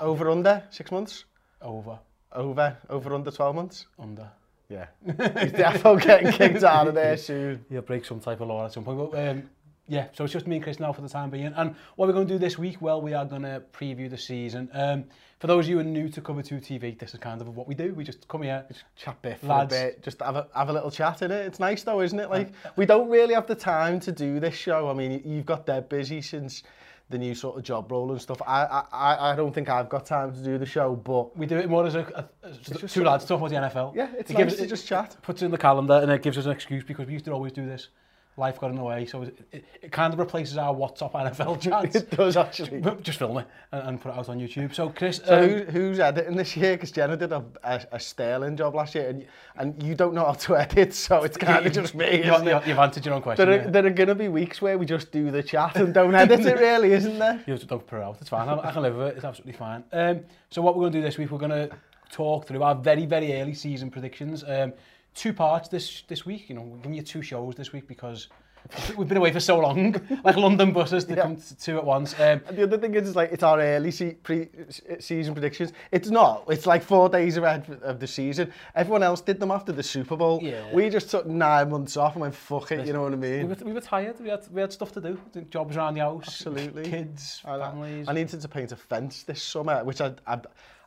Over under, six months? Over. Over, over under 12 months? Under. Yeah. He's definitely getting kicked out of there soon. He'll break some type of law at some point. But um, yeah, so it's just me and Chris now for the time being. And what we're going to do this week, well, we are going to preview the season. Um, for those of you who are new to Cover 2 TV, this is kind of what we do. We just come here, just chat bit lads. a bit, just have a, have a little chat in it. It's nice though, isn't it? Like, we don't really have the time to do this show. I mean, you've got dead busy since the new sort of job role and stuff. I, I, I don't think I've got time to do the show, but we do it more as a, a, a two lads talking about the NFL. Yeah, it's it nice gives, to it, just chat. Puts it in the calendar and it gives us an excuse because we used to always do this life got in the way. So it, it, kind of replaces our WhatsApp NFL chance. it does actually. Just, just film it and, and, put it out on YouTube. So Chris, so um, who, who's editing this year? Because Jenna did a, a, a, sterling job last year, and and you don't know how to edit, so it's kind of just me. You, you, you've answered your own question. There are, yeah. there going to be weeks where we just do the chat and don't edit it, really, isn't there? You just don't put it out. It's fine. I, I can live with it. It's absolutely fine. Um, so what we're going to do this week? We're going to talk through our very, very early season predictions. Um, two parts this this week. You know, we're giving you two shows this week because we've been away for so long. like London buses, they yeah. come to two at once. Um, and the other thing is, is like it's our early se pre season predictions. It's not. It's like four days ahead of the season. Everyone else did them after the Super Bowl. Yeah. We just took nine months off and went fuck it. you know what I mean? We were, we were tired. We had we had stuff to do. Jobs around the house. Absolutely. Kids, families. I needed to paint a fence this summer, which I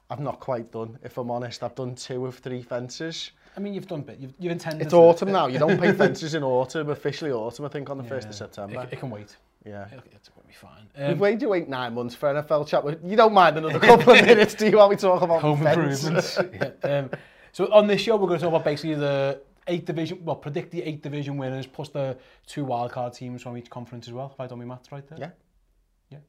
I've not quite done, if I'm honest. I've done two of three fences. I mean, you've done bit. You've, you've intended. It's autumn it. now. You don't paint fences in autumn. Officially autumn, I think, on the yeah. 1st of September. It, it can wait. Yeah. It'll, to be fine. Um, We've waited wait nine months for NFL chat. You don't mind another couple of minutes, do you, while we talk about Home fence? improvements. yeah. um, so on this show, we're going to talk about basically the eight division, well, predict the eight division winners plus the two wildcard teams from each conference as well, if I don't mean maths right there. Yeah. Yeah.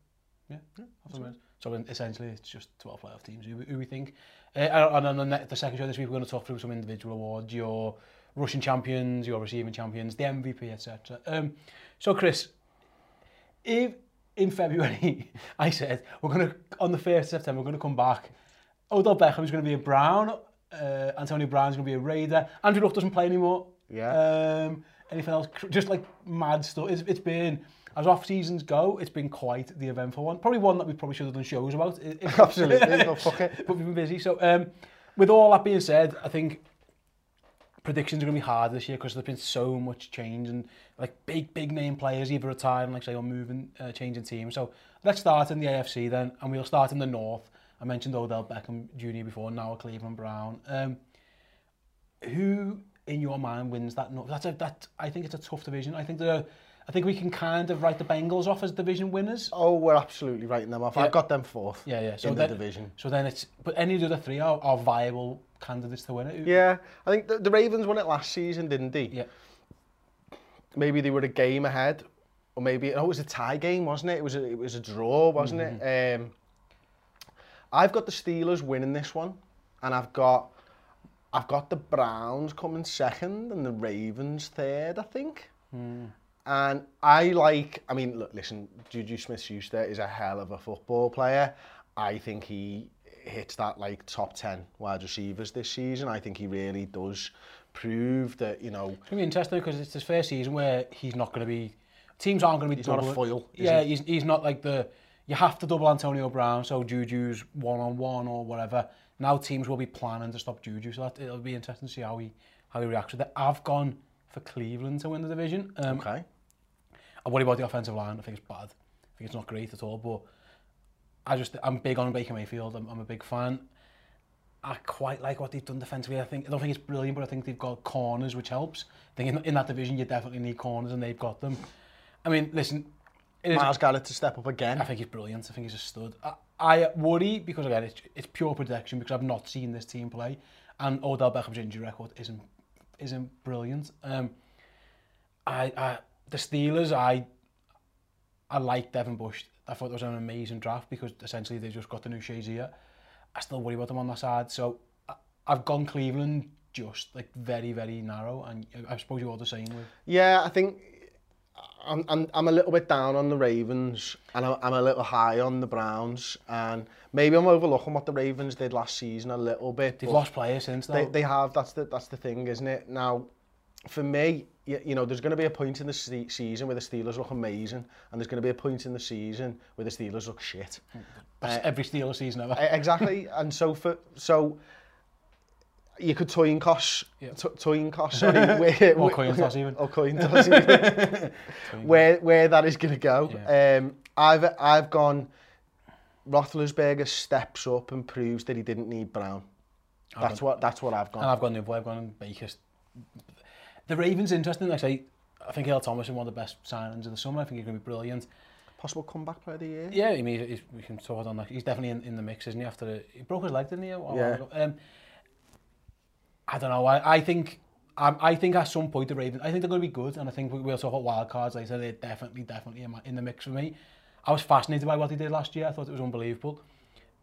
Yeah. yeah. So essentially, it's just 12 playoff teams who, who we think. Uh, eh, and on the, the second show this week, we're going to talk through some individual awards, your rushing champions, your receiving champions, the MVP, etc. Um, so, Chris, if in February I said we're going to on the 1st of September we're going to come back, Odell Beckham is going to be a Brown, uh, Antonio Brown is going to be a Raider, Andrew Luck doesn't play anymore. Yeah. Um, anything else? Just like mad stuff. It's, it's been as off seasons go, it's been quite the eventful one. Probably one that we probably should have done shows about. Absolutely, no fuck it. But we've been busy. So, um, with all that being said, I think predictions are going to be hard this year because there's been so much change and like big, big name players either retiring, like say, or moving, uh, changing teams. So let's start in the AFC then, and we'll start in the North. I mentioned Odell Beckham Jr. before, now Cleveland Brown. Um, who in your mind wins that? North? That's a, that I think it's a tough division. I think there are I think we can kind of write the Bengals off as division winners. Oh, we're absolutely writing them off. Yeah. I've got them fourth. Yeah, yeah. So in then, the division. So then it's but any of the other three are, are viable candidates to win it. Yeah, I think the, the Ravens won it last season, didn't they? Yeah. Maybe they were a game ahead, or maybe oh, it was a tie game, wasn't it? It was a, it was a draw, wasn't mm-hmm. it? Um, I've got the Steelers winning this one, and I've got I've got the Browns coming second and the Ravens third, I think. Mm. And I like, I mean, look, listen, Juju Smith-Schuster is a hell of a football player. I think he hits that like top 10 wide receivers this season. I think he really does prove that, you know... It's going to be interesting because it's his first season where he's not going to be... Teams aren't going to be... He's double, not a foil, Yeah, he? he's, he's not like the... You have to double Antonio Brown, so Juju's one-on-one -on -one or whatever. Now teams will be planning to stop Juju, so that, it'll be interesting to see how he, how he reacts with it. I've gone for Cleveland to win the division. Um, okay. I worry about the offensive line. I think it's bad. I think it's not great at all. But I just I'm big on Baker Mayfield. I'm, I'm a big fan. I quite like what they've done defensively. I think I don't think it's brilliant, but I think they've got corners, which helps. I think in, in that division you definitely need corners, and they've got them. I mean, listen, it is, Miles Garrett to step up again. I think he's brilliant. I think he's a stud. I, I worry because again, it's, it's pure prediction because I've not seen this team play, and Odell Beckham's injury record isn't isn't brilliant. Um, I, I the Steelers, I, I like Devin Bush. I thought it was an amazing draft because essentially they just got the new Shazier. I still worry about them on that side. So I, I've gone Cleveland just like very, very narrow. And I suppose you're all the same with. Yeah, I think I'm, I'm, I'm a little bit down on the Ravens and I'm, I'm a little high on the Browns and maybe I'm overlooking what the Ravens did last season a little bit. They've lost players since though. They, they have, that's the, that's the thing isn't it? Now, for me, you, know, there's going to be a point in the season where the Steelers look amazing, and there's going to be a point in the season where the Steelers look shit. That's uh, eh, every Steelers season ever. E-, exactly, and so for so you could toyn cosh, yep. toyn cos, sorry, where, or coin toss even, or coin toss even, where where that is going to go. Yeah. Um, I've I've gone. Roethlisberger steps up and proves that he didn't need Brown. I've that's gone, what that's what I've gone. And I've gone the other way. I've gone Baker's The Ravens interesting, like I say, I think Earl Thomas is one of the best signings of the summer. I think he's going to be brilliant. Possible comeback player of the year? Yeah, I mean, he's, we can talk on that. He's definitely in, in the mix, isn't he? After a, uh, he broke his leg, didn't he? Yeah. Um, I don't know. I, I think I, um, I think at some point the Ravens, I think they're going to be good, and I think we, we'll talk about wild cards I said They're definitely, definitely in, my, in the mix for me. I was fascinated by what they did last year. I thought it was unbelievable.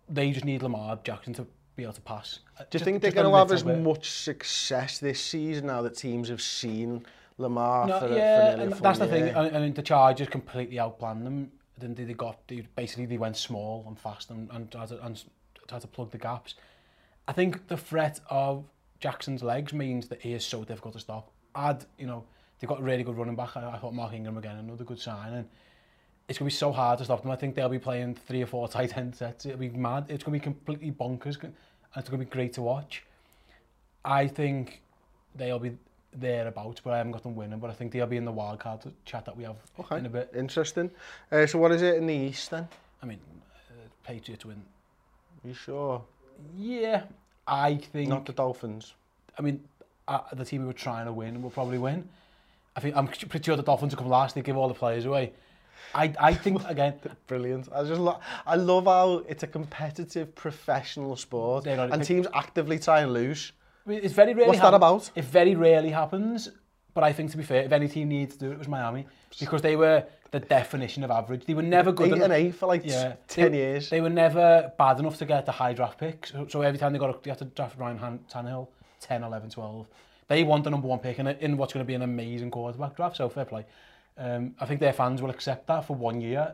They just need Lamar Jackson to be able to pass. Uh, Do you just, think they're going to have as bit. much success this season now that teams have seen Lamar no, for, yeah, for nearly that's the thing, and, mean, the Chargers completely outplanned them. Then they, they got, they, basically they went small and fast and, and, tried to, and tried to plug the gaps. I think the threat of Jackson's legs means that he is so difficult to stop. Add, you know, they've got a really good running back. I, I thought Mark Ingram again, another good sign. And it's going to be so hard to stop them. I think they'll be playing three or four tight end sets. It'll be mad. It's going to be completely bonkers. And it's going to be great to watch. I think they'll be thereabouts, but I haven't got them winning. But I think they'll be in the wild card chat that we have okay. in a bit. Interesting. Uh, so what is it in the East then? I mean, uh, Patriots win. Are you sure? Yeah, I think... Not the Dolphins? I mean, uh, the team we were trying to win will probably win. I think I'm pretty sure the Dolphins will come last. They give all the players away. I, I think, again... Brilliant. I, just lo I love how it's a competitive, professional sport and pick... teams actively try and lose. It's very rarely What's that about? It very rarely happens, but I think, to be fair, if any team needs to do it, it was Miami. Because they were the definition of average. They were never good Eight enough. eight for like yeah, 10 they, years. They were never bad enough to get the high draft picks. So, so every time they got a, they had to draft Ryan Han Tannehill, 10, 11, 12. They want the number one pick in, a, in what's going to be an amazing quarterback draft, so fair play. Um, I think their fans will accept that for one year,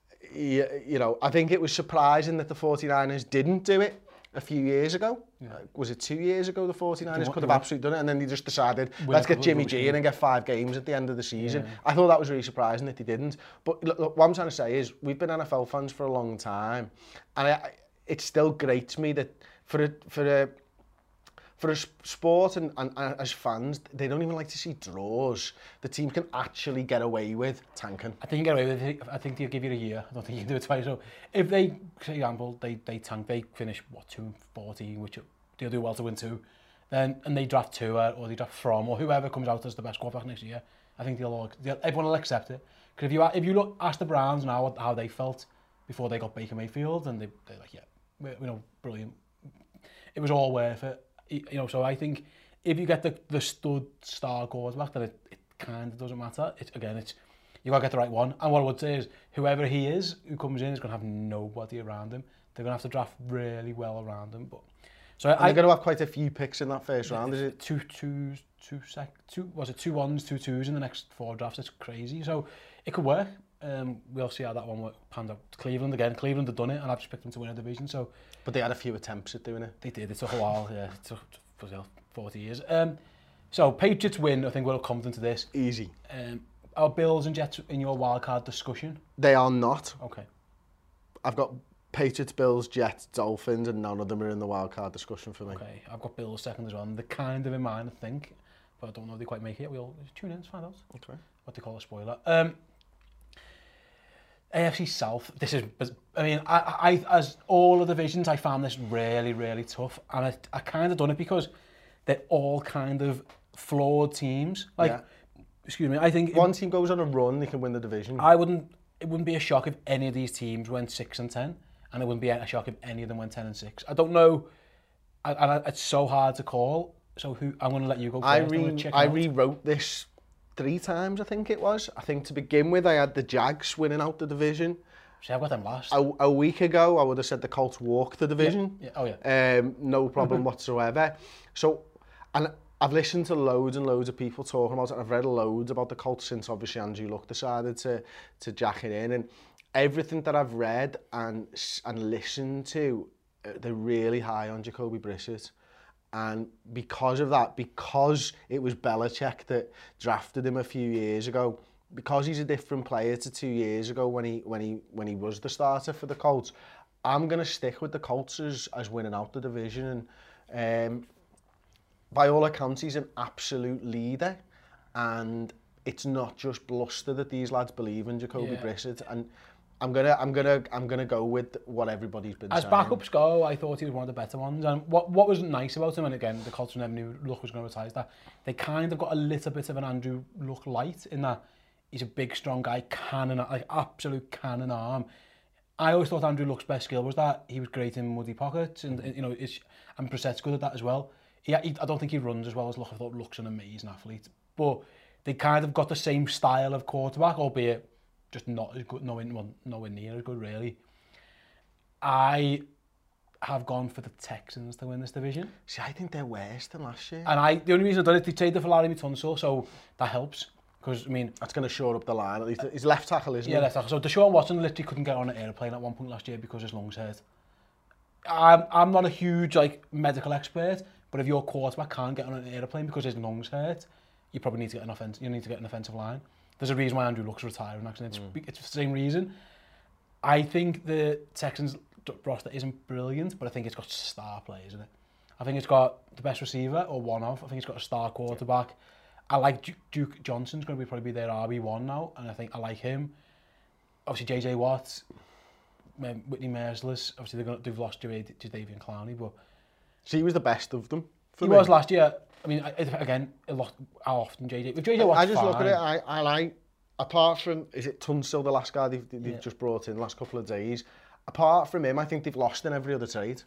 you, you know, I think it was surprising that the 49ers didn't do it a few years ago. Yeah. Uh, was it two years ago the 49ers could have absolutely done it and then they just decided, We're let's get Jimmy G in and get five games at the end of the season. Yeah. I thought that was really surprising that they didn't. But look, look, what I'm trying to say is we've been NFL fans for a long time and I, I, it still grates me that for a, for a for a sport and, and, and as fans, they don't even like to see draws. The team can actually get away with tanking. I think you get away with it. I think they'll give you a year. I don't think you can do it twice. So if they, for example, they, they tank, they finish, what, 214, which they'll do well to win two, then, and they draft two or they draft from, or whoever comes out as the best quarterback next year, I think they'll all, they'll, everyone will accept it. Because if you, if you look, ask the Browns now how they felt before they got Baker Mayfield, and they, they're like, yeah, you know, brilliant. It was all worth it you know, so I think if you get the, the stud star back, then it, it kind of doesn't matter. It, again, it's you got to get the right one. And what I would say is, whoever he is, who comes in, is going to have nobody around him. They're going to have to draft really well around him. But so and I, they're going to have quite a few picks in that first round, is it? Two twos, two sec, two was it two ones, two twos in the next four drafts? It's crazy. So it could work. Um, we'll see how that one panned out Cleveland again. Cleveland had done it, and I've just picked them to win a division. So, but they had a few attempts at doing it. They did. It took a while. Yeah, it took for 40 years. Um, so Patriots win. I think we're confident to this. Easy. Um, are Bills and Jets in your wildcard discussion? They are not. Okay. I've got Patriots, Bills, Jets, Dolphins, and none of them are in the wildcard discussion for me. Okay, I've got Bills second as well. And they're kind of in mine, I think. But I don't know if they quite make it. We'll tune in to find out. Okay. What they call a spoiler. Um, AFC South, this is, I mean, I, I, as all the divisions, I found this really, really tough. And I, I kind of done it because they're all kind of flawed teams. Like, yeah. excuse me, I think... One team goes on a run, they can win the division. I wouldn't, it wouldn't be a shock if any of these teams went 6 and 10. And it wouldn't be a shock if any of them went 10 and 6. I don't know, and it's so hard to call. So who, I'm going to let you go first. I, re, I rewrote this three times, I think it was. I think to begin with, I had the Jags winning out the division. See, I've got them last. A, a week ago, I would have said the Colts walk the division. Yeah. yeah. Oh, yeah. Um, no problem whatsoever. So, and I've listened to loads and loads of people talking about it, and I've read loads about the Colts since obviously Andrew Luck decided to, to jack it in. And everything that I've read and, and listened to, uh, they're really high on Jacoby Brissett. And because of that, because it was Belichick that drafted him a few years ago, because he's a different player to two years ago when he when he when he was the starter for the Colts, I'm going to stick with the Colts as, as winning out the division. And um, by all accounts, he's an absolute leader. And it's not just bluster that these lads believe in Jacoby yeah. Brissett. And I'm gonna, I'm gonna, I'm gonna go with what everybody's been As saying. backups go, I thought he was one of the better ones. And what, what was nice about him, and again, the Colts never knew Luck was going to retire, that they kind of got a little bit of an Andrew Luck light in that he's a big, strong guy, cannon, like absolute cannon arm. I always thought Andrew Luck's best skill was that he was great in muddy pockets, and, and you know, it's, and Brissett's good at that as well. He, he, I don't think he runs as well as Luck. I thought Luck's an amazing athlete, but they kind of got the same style of quarterback, albeit just not as good, nowhere, well, nowhere near as good, really. I have gone for the Texans to win this division. See, I think they're worse than last year. And I, the only reason I've done it, they traded for Larry Tunsil, so that helps. Because, I mean... That's going to shore up the line. At least he's left tackle, isn't yeah, he? Yeah, left tackle. So Deshaun Watson literally couldn't get on an airplane at one point last year because his lungs hurt. I'm, I'm not a huge like medical expert, but if your quarterback can't get on an airplane because his lungs hurt, you probably need to get an offense. You need to get an offensive line there's a reason why Andrew Luck's retiring, actually. It's, mm. it's the same reason. I think the Texans roster isn't brilliant, but I think it's got star players in it. I think it's got the best receiver, or one of. I think it's got a star quarterback. Yeah. I like Duke, Duke Johnson's going to be probably be their RB1 now, and I think I like him. Obviously, JJ Watt, um, Whitney Merciless. Obviously, they've lost to, Davian Clowney, but... See, he was the best of them he me. was last year. I mean, again, a lot. How often JJ? But JJ I, I just fine. look at it. I, I like. Apart from, is it Tunsil, the last guy they've, they've yeah. just brought in the last couple of days? Apart from him, I think they've lost in every other trade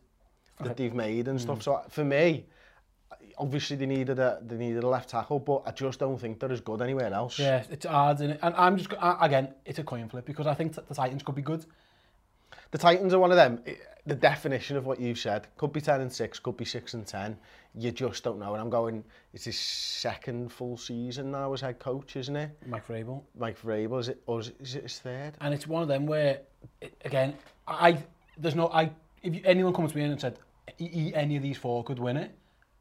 that okay. they've made and mm. stuff. Hmm. So for me, obviously they needed a they needed a left tackle, but I just don't think they're as good anywhere else. Yeah, it's hard, isn't it? and I'm just I, again, it's a coin flip because I think the Titans could be good. The Titans are one of them. The definition of what you've said could be 10 and 6, could be 6 and 10. You just don't know. And I'm going, it's his second full season now as head coach, isn't it? Mike Vrabel. Mike Vrabel, is it, or is it his third? And it's one of them where, again, I, there's no, I, if anyone comes to me and said, e any of these four could win it,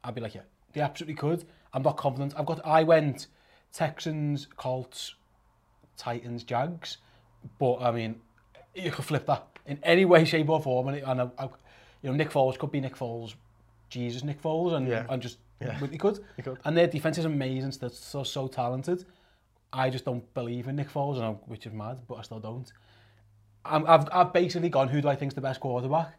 I'd be like, yeah, they absolutely could. I'm not confident. I've got, I went Texans, Colts, Titans, Jags. But I mean, you could flip that. in any way, shape or form. And, and I, I, you know, Nick Foles could be Nick Foles, Jesus Nick Foles, and, yeah. and just, yeah. he, could. he could. And their defence is amazing, they're so, so talented. I just don't believe in Nick Foles, and I'm, which is mad, but I still don't. I'm, I've, I've basically gone, who do I think's the best quarterback?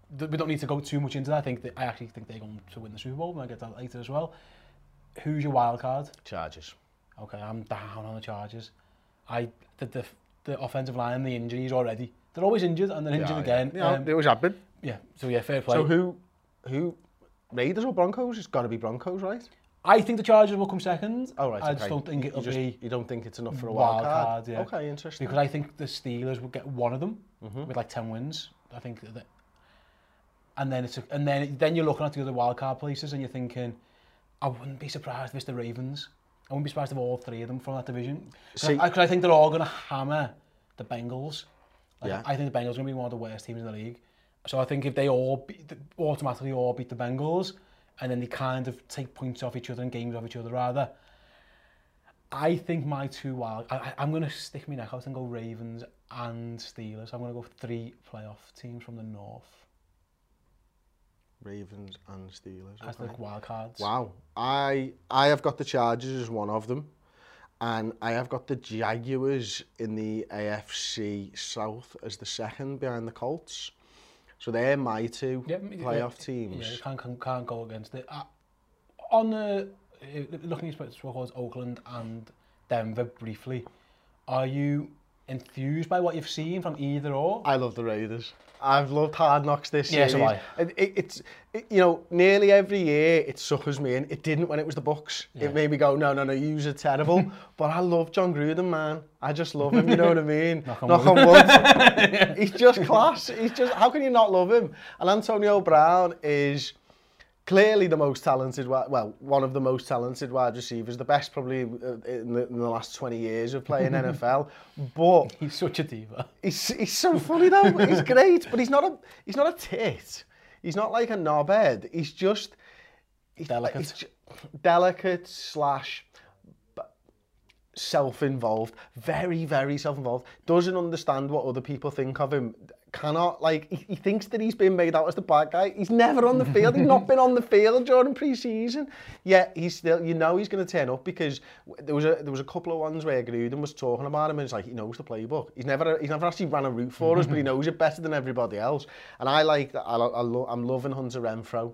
We don't need to go too much into that. I think that, I actually think they're going to win the Super Bowl. I get that later as well. Who's your wild card? Chargers. Okay, I'm down on the Chargers. I the the, the offensive line, the injuries already. They're always injured and they're injured yeah, again. Yeah, um, they always have Yeah, so yeah, fair play. So who, who, Raiders or Broncos? It's got to be Broncos, right? I think the Chargers will come second. Oh, right, I okay. just don't think it'll just, be... You don't think it's enough for a wild, wild card? card yeah. Okay, interesting. Because I think the Steelers will get one of them mm -hmm. with like 10 wins. I think that... And then it's a, and then then you're looking at the other wild card places and you're thinking, I wouldn't be surprised if it's the Ravens. I wouldn't be surprised if all three of them from that division. Because I, I, I think they're all going to hammer the Bengals. Like, yeah. I think the Bengals are going to be one of the worst teams in the league. So I think if they all beat, automatically all beat the Bengals, and then they kind of take points off each other and games off each other rather. I think my two wild, I, I'm going to stick my neck out and go Ravens and Steelers. I'm going to go three playoff teams from the North. Ravens and Steelers. Okay. As the wild cards. Wow. I I have got the Chargers as one of them and I have got the Jaguars in the AFC South as the second behind the Colts. So they're my two yeah, playoff yeah, teams. Yeah, can't, can't, can't go against it. Uh, on the, uh, looking at towards Oakland and Denver briefly, are you enthused by what you've seen from either or? I love the Raiders. I've loved Hard Knocks this year. Yes, I. It, it, it's, it, you know, nearly every year it suckers me in. It didn't when it was the Bucks. Yeah. It made me go, no, no, no, yous are terrible. but I love John Gruden, man. I just love him, you know what I mean? Knock on wood. He's just class. He's just, how can you not love him? And Antonio Brown is clearly the most talented, well, one of the most talented wide receivers, the best probably uh, in the, in the last 20 years of playing NFL. But he's such a diva. He's, he's so funny though. he's great, but he's not a he's not a tit. He's not like a knobhead. He's just he's, delicate, he's, delicate slash self-involved, very, very self-involved, doesn't understand what other people think of him. cannot, like, he, he thinks that he's been made out as the bad guy. He's never on the field. He's not been on the field during pre-season. Yet he's still, you know, he's going to turn up because there was a there was a couple of ones where Gruden was talking about him and it's like, he knows the playbook. He's never he's never actually ran a route for us, but he mm-hmm. knows it better than everybody else. And I like, I, I lo, I'm loving Hunter Renfro.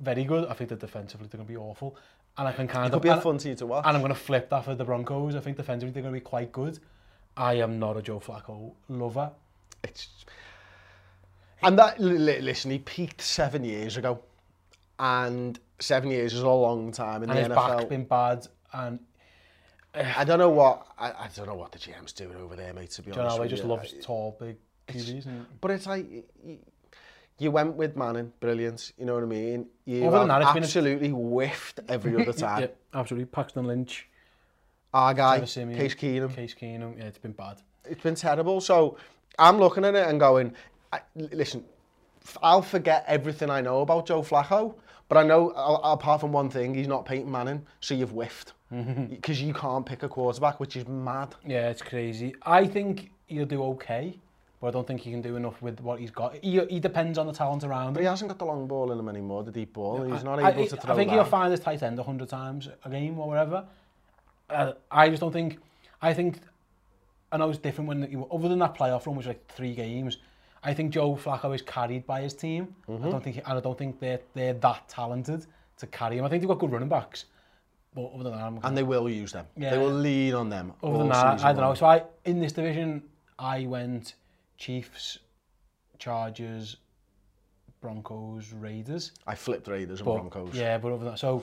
very good. I think that defensively they're going to be awful. And I can kind it of... It could be a fun team to watch. And I'm going to flip that for the Broncos. I think defensively they're going to be quite good. I am not a Joe Flacco lover. It's... And that, listen, he peaked seven years ago. And seven years is a long time in and the NFL. And his back's been bad. And eh. I don't know what I, I don't know what the GM's doing over there, mate. To be John honest, you just you. loves love tall, big TVs. It's, and... But it's like you went with Manning, brilliant, you know what I mean? You oh, have absolutely been a... whiffed every other time. yeah, absolutely. Paxton Lynch. Our guy, Case Keenum. Case Keenum, yeah, it's been bad. It's been terrible. So I'm looking at it and going, I, listen, I'll forget everything I know about Joe Flacco, but I know, apart from one thing, he's not Peyton Manning, so you've whiffed. Because mm-hmm. you can't pick a quarterback, which is mad. Yeah, it's crazy. I think he'll do okay. But I don't think he can do enough with what he's got. He, he depends on the talent around But he hasn't got the long ball in him anymore, the deep ball. No, he's I, not able I, to throw I think that. he'll find his tight end 100 times a game or whatever. Uh, I just don't think... I think... I know it's different when... He, other than that playoff run, which was like three games, I think Joe Flacco is carried by his team. Mm -hmm. I mm-hmm. don't think, and I don't think they're, they're that talented to carry him. I think they've got good running backs. But other than that, I'm and they will use them. Yeah. They will lean on them. Other than that, I don't know. So I, in this division, I went Chiefs, Chargers, Broncos, Raiders. I flipped Raiders and Broncos. Yeah, but other than that, so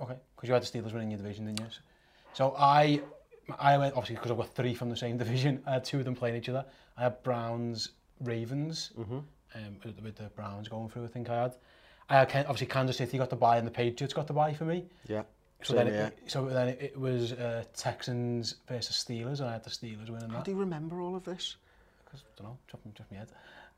Okay, because you had the Steelers winning your division, didn't you? So I, I went, obviously, because I've got three from the same division, I uh, had two of them playing each other. I had Browns, Ravens, mm -hmm. um, with, the Browns going through, I think I had. I had, obviously, Kansas City got the buy and the Patriots got the buy for me. Yeah. So then, it, yeah. so then it, was uh, Texans versus Steelers, and I had the Steelers winning How that. How do you remember all of this? Because, I don't know, chopping, chop my head.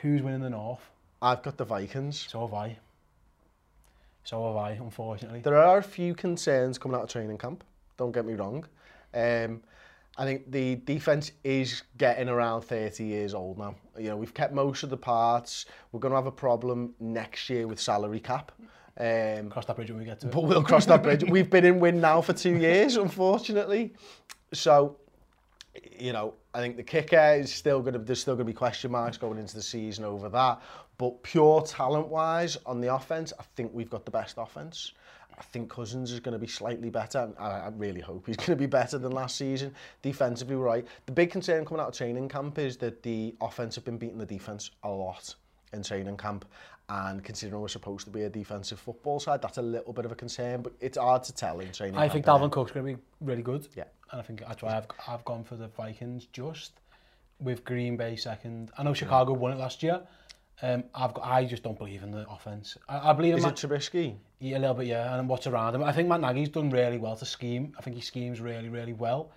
who's winning the north? I've got the Vikings. So have I. So have I, unfortunately. There are a few concerns coming out of training camp. Don't get me wrong. Um, I think the defense is getting around 30 years old now. You know, we've kept most of the parts. We're going to have a problem next year with salary cap. Um, cross that bridge when we get to it. But we'll cross that bridge. We've been in win now for two years, unfortunately. So, you know, I think the kicker is still going to, there's still going to be question marks going into the season over that. But pure talent-wise on the offense, I think we've got the best offense. I think Cousins is going to be slightly better, and I, I really hope he's going to be better than last season. Defensively, right. The big concern coming out of training camp is that the offense have been beating the defense a lot in training camp, and considering we're supposed to be a defensive football side, that's a little bit of a concern, but it's hard to tell in training I camp. I think Dalvin Cook's going to be really good. Yeah. And I think that's why I've, I've gone for the Vikings just with Green Bay second. I know Chicago yeah. won it last year, Um, I've got, I just don't believe in the offense. I, I believe in. it Matt, Trubisky? Yeah, a little bit, yeah. And what's around him? I think Matt Nagy's done really well to scheme. I think he schemes really, really well.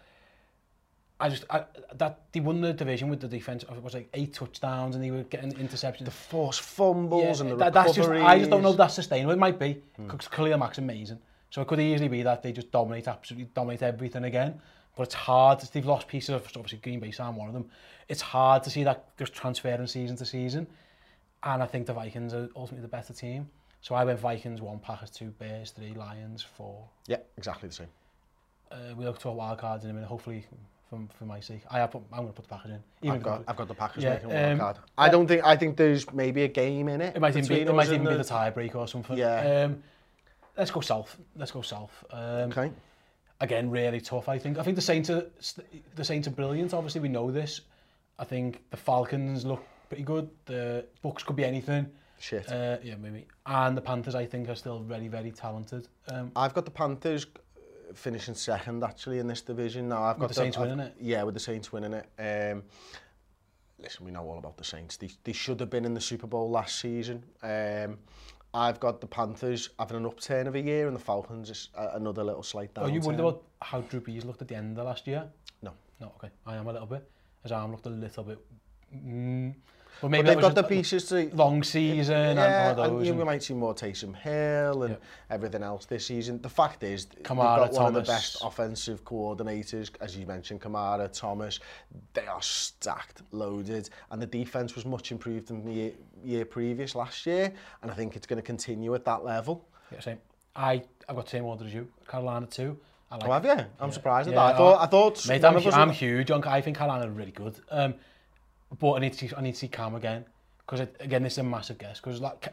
I just I, that he won the division with the defense. It was like eight touchdowns, and they were getting interceptions. The forced fumbles yeah, and the that, that's just I just don't know if that's sustainable. It might be because hmm. mm. Khalil Mack's amazing, so it could easily be that they just dominate absolutely dominate everything again. But it's hard. They've lost pieces of obviously Green Bay, Sam, one of them. It's hard to see that just transferring season to season. And I think the Vikings are ultimately the better team. So I went Vikings one, Packers two, Bears three, Lions four. Yeah, exactly the same. Uh, we look to our wild cards in a minute. Hopefully, for, for my sake, I have put, I'm going to put the Packers in. Even I've got I've got the Packers yeah, making a wild um, card. I don't think I think there's maybe a game in it. It might even be it might even the... the tiebreak or something. Yeah. Um, let's go south. Let's go south. Um, okay. Again, really tough. I think. I think the Saints are the Saints are brilliant. Obviously, we know this. I think the Falcons look pretty good. The Bucks could be anything. Shit. Uh, yeah, maybe. And the Panthers, I think, are still very, very talented. Um, I've got the Panthers uh, finishing second, actually, in this division. Now, I've got the Saints the, winning I've, it. Yeah, with the Saints winning it. Um, listen, we know all about the Saints. They, they should have been in the Super Bowl last season. Um, I've got the Panthers having an upturn of a year and the Falcons is uh, another little slight oh, downturn. Are you worried about how Drew Brees looked at the end of last year? No. No, okay. I am a little bit. His arm looked a little bit... Mm, Well, maybe but they've got the pieces to long season yeah, and all those. And, and we might see more Taysom Hill and yeah. everything else this season. The fact is, Kamara, they've got one Thomas. one of the best offensive coordinators, as you mentioned, Kamara, Thomas. They are stacked, loaded, and the defense was much improved than the year, previous last year. And I think it's going to continue at that level. Yeah, same. I I've got the same order as you. Carolina too. I oh, like, oh, have you? I'm yeah. surprised at yeah, that. I thought, I thought... Mate, I'm, I'm huge. On, I think Carolina are really good. Um, But I need to I need to see Cam again. Because again, this is a massive guess. Because like,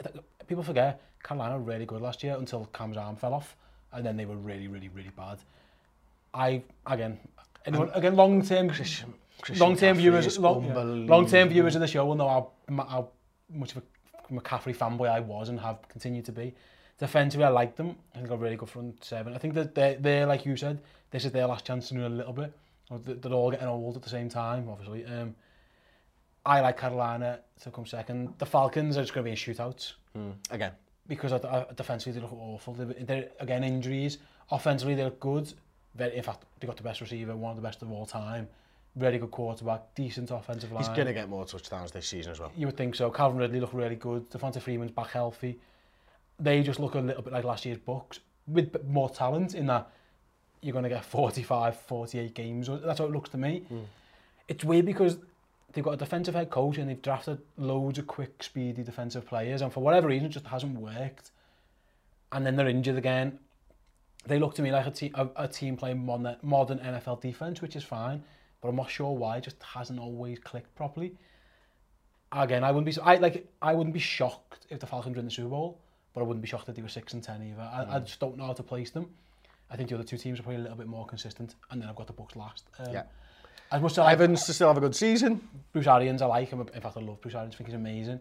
people forget, Carolina were really good last year until Cam's arm fell off. And then they were really, really, really bad. I, again, anyone, again, long-term long-term viewers, long, long-term viewers of the show will know how, how much of a McCaffrey fanboy I was and have continued to be. Defensively, I like them. I think they're really good front seven. I think that they're, they're, like you said, this is their last chance to do a little bit. They're all getting old at the same time, obviously. Um, I like Carolina to come second. The Falcons are just going to be a shootout. Mm. Again. Because uh, defensively they look awful. They're, they're, again, injuries. Offensively they look good. Very, in fact, they got the best receiver, one of the best of all time. Very good quarterback, decent offensive line. He's going to get more touchdowns this season as well. You would think so. Calvin Ridley looked really good. Devonta Freeman's back healthy. They just look a little bit like last year's Bucks with more talent in that you're going to get 45, 48 games. That's how it looks to me. Mm. It's weird because they've got a defensive head coach and they've drafted loads of quick, speedy defensive players, and for whatever reason, it just hasn't worked. And then they're injured again. They look to me like a, te a, a team playing modern, modern NFL defense, which is fine, but I'm not sure why it just hasn't always clicked properly. Again, I wouldn't be I like I wouldn't be shocked if the Falcons win the Super Bowl, but I wouldn't be shocked if they were six and ten either. I, mm. I just don't know how to place them. I think the other two teams are probably a little bit more consistent, and then I've got the Bucks last. Um, yeah. As much as I Evans to still have a good season. Bruce Arians I like. him. in fact, I love Bruce Arians. I think he's amazing.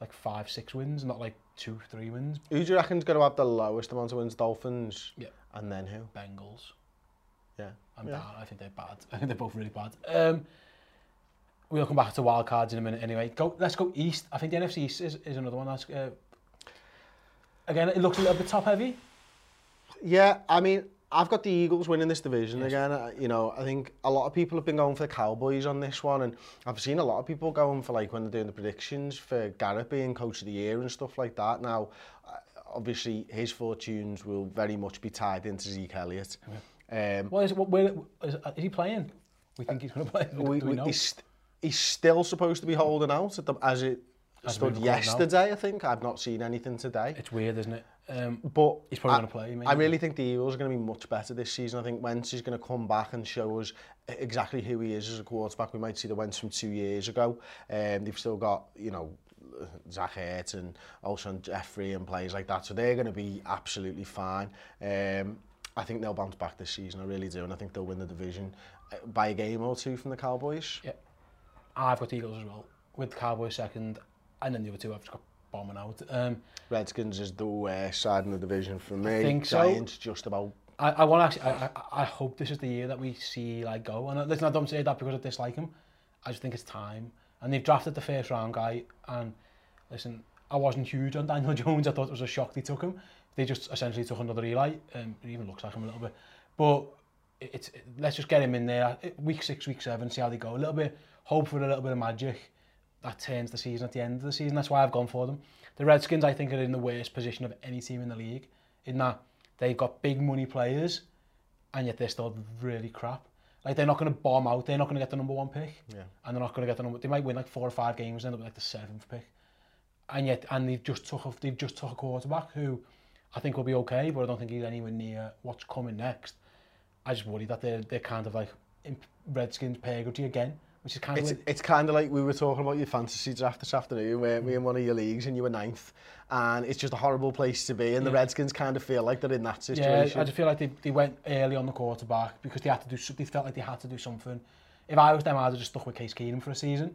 like five, six wins, not like two, three wins. Who do you reckon's going to have the lowest amount of wins? Dolphins. Yeah. And then who? Bengals. Yeah. I'm yeah. down. I think they're bad. I think they're both really bad. Um, we'll come back to wild cards in a minute anyway. Go, let's go east. I think the NFC East is, is another one that's... Uh, again, it looks a little bit top heavy. Yeah, I mean, I've got the Eagles winning this division yes. again. You know, I think a lot of people have been going for the Cowboys on this one, and I've seen a lot of people going for like when they're doing the predictions for Garrett being coach of the year and stuff like that. Now, uh, obviously, his fortunes will very much be tied into Zeke Elliott. Yeah. Um, well, is, what, where, is, uh, is he playing? We think he's going to play. We, we, we know. He's, he's still supposed to be holding out at the, as it I stood yesterday, I think. I've not seen anything today. It's weird, isn't it? Um, but he's probably going to play. Maybe. I really think the Eagles are going to be much better this season. I think Wentz is going to come back and show us e-, exactly who he is as a quarterback. We might see the Wentz from two years ago. Um, they've still got, you know, Zach Hurt and also Jeffrey and players like that. So they're going to be absolutely fine. Um, I think they'll bounce back this season. I really do. And I think they'll win the division uh, by a game or two from the Cowboys. Yeah. I've got Eagles as well. With the Cowboys second, and then the other two have just got bombing out. Um, Redskins is the worst side in the division for me. I think Giants so. just about. I, I want actually. I, I, I hope this is the year that we see like go. And uh, listen, I don't say that because I dislike him. I just think it's time. And they've drafted the first round guy. And listen, I wasn't huge on Daniel Jones. I thought it was a shock they took him. They just essentially took another Eli. Um, it even looks like him a little bit. But it's it, let's just get him in there. Week six, week seven, see how they go. A little bit. Hope for a little bit of magic that turns the season at the end of the season. That's why I've gone for them. The Redskins, I think, are in the worst position of any team in the league in that they've got big money players and yet they're still really crap. Like, they're not going to bomb out. They're not going to get the number one pick. Yeah. And they're not going to get the number... They might win, like, four or five games and end up with, like, the seventh pick. And yet, and they've just took a, they've just took a quarterback who I think will be okay, but I don't think he's anywhere near what's coming next. I just worry that they're, they're kind of, like, Redskins pay again. Which is kind of it's, weird. it's kind of like we were talking about your fantasy draft this afternoon, where we were in one of your leagues and you were ninth, and it's just a horrible place to be. And yeah. the Redskins kind of feel like they're in that situation. Yeah, I just feel like they, they went early on the quarterback because they had to do. They felt like they had to do something. If I was them, I'd have just stuck with Case Keenum for a season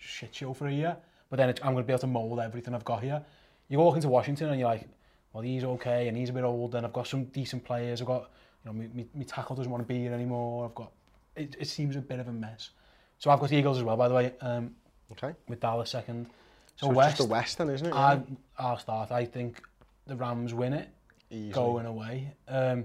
shit show for a year. But then it, I'm going to be able to mold everything I've got here. You walk into Washington and you're like, well, he's okay and he's a bit old and I've got some decent players. I've got, you know, my, my, my tackle doesn't want to be here anymore. I've got, it, it seems a bit of a mess. So I've got Eagles as well, by the way, um, okay. with Dallas second. So, so West, it's just the West then, isn't it? I, I'll start. I think the Rams win it Easy. going away. Um,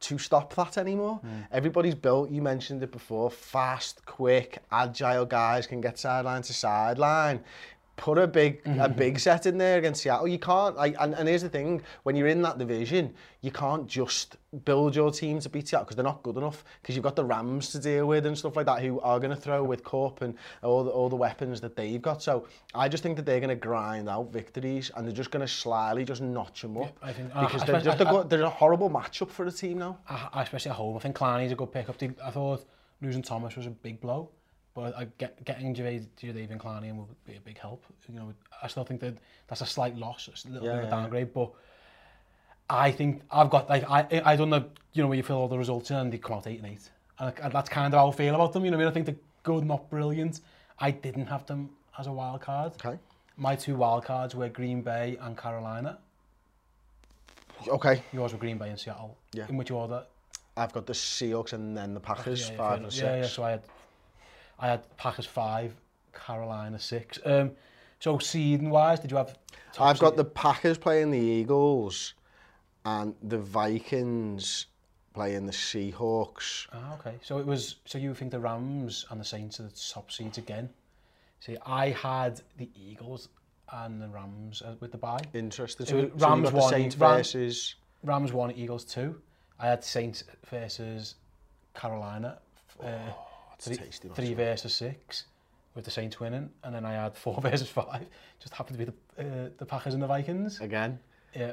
to stop that anymore. Mm. Everybody's built, you mentioned it before, fast, quick, agile guys can get sideline to sideline put a big mm-hmm. a big set in there against Seattle. You can't like and, and here's the thing, when you're in that division, you can't just build your team to beat Seattle because they're not good enough because you've got the Rams to deal with and stuff like that who are going to throw with Corp and all the, all the weapons that they've got. So I just think that they're going to grind out victories and they're just going to slyly just notch them up. Yeah, I think, uh, because I they're, just, they're, a good, they're a horrible matchup for the team now. I, especially at home. I think Claney's a good pick-up. I thought losing Thomas was a big blow. But I get, getting Gervais, to and Clowney in would be a big help. You know, I still think that that's a slight loss, a little yeah, bit of a downgrade, yeah. but I think I've got like I I don't know you know where you feel all the results in and they come out eight and eight and, and that's kind of how I feel about them you know I mean I think they're good not brilliant I didn't have them as a wild card okay my two wild cards were Green Bay and Carolina okay yours were Green Bay and Seattle yeah in which order I've got the Seahawks and then the ah, Packers oh, yeah, five and six yeah yeah so I had I had Packers five, Carolina six. Um, so seeding wise, did you have? I've seed? got the Packers playing the Eagles, and the Vikings playing the Seahawks. Ah, okay. So it was. So you think the Rams and the Saints are the top seeds again? See, I had the Eagles and the Rams uh, with the bye. Interesting. So, so Rams so one, Saints versus Rams one, Eagles two. I had Saints versus Carolina. Uh, oh three, tasty, three versus six with the Saints winning, and then I had four versus five. Just happened to be the uh, the Packers and the Vikings again. Yeah,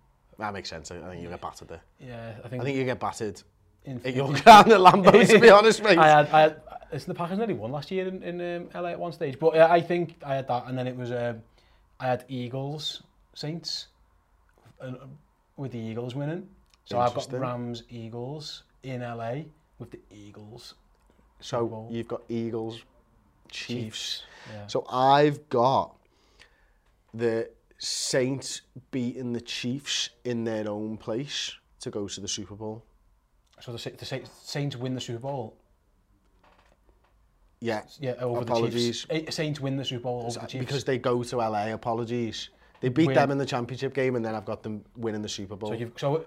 That makes sense. I, think you get battered there. Yeah, I think. I think you get battered. In, at your ground at Lambeau, to be honest, mate. I had, I had, listen, the Packers nearly won last year in, in um, LA at one stage, but I think I had that, and then it was um, I had Eagles Saints uh, with the Eagles winning. So I've got Rams Eagles in LA with the Eagles. So you've got Eagles, Chiefs. Chiefs. Yeah. So I've got the Saints beating the Chiefs in their own place to go to the Super Bowl. So the, the Saints win the Super Bowl. Yeah. Yeah. Over apologies. the Chiefs. Eh, Saints win the Super Bowl over the Chiefs because they go to LA. Apologies. They beat win. them in the championship game, and then I've got them winning the Super Bowl. So, so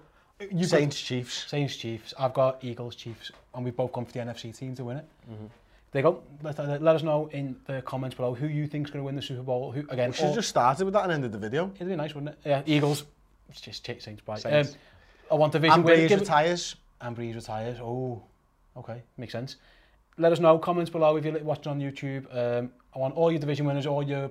You've Saints got, Chiefs. Saints Chiefs. I've got Eagles Chiefs, and we've both gone for the NFC team to win it. Mm-hmm. There go. Let, let, us know in the comments below who you think's going to win the Super Bowl. Who again? We should or, just started with that and ended the video. It'd be nice, wouldn't it? Yeah, Eagles. It's just Saints by. Saints. Um, I want division. And retires. And Breeze retires. Oh, okay, makes sense. Let us know comments below if you're watching on YouTube. Um, I want all your division winners, all your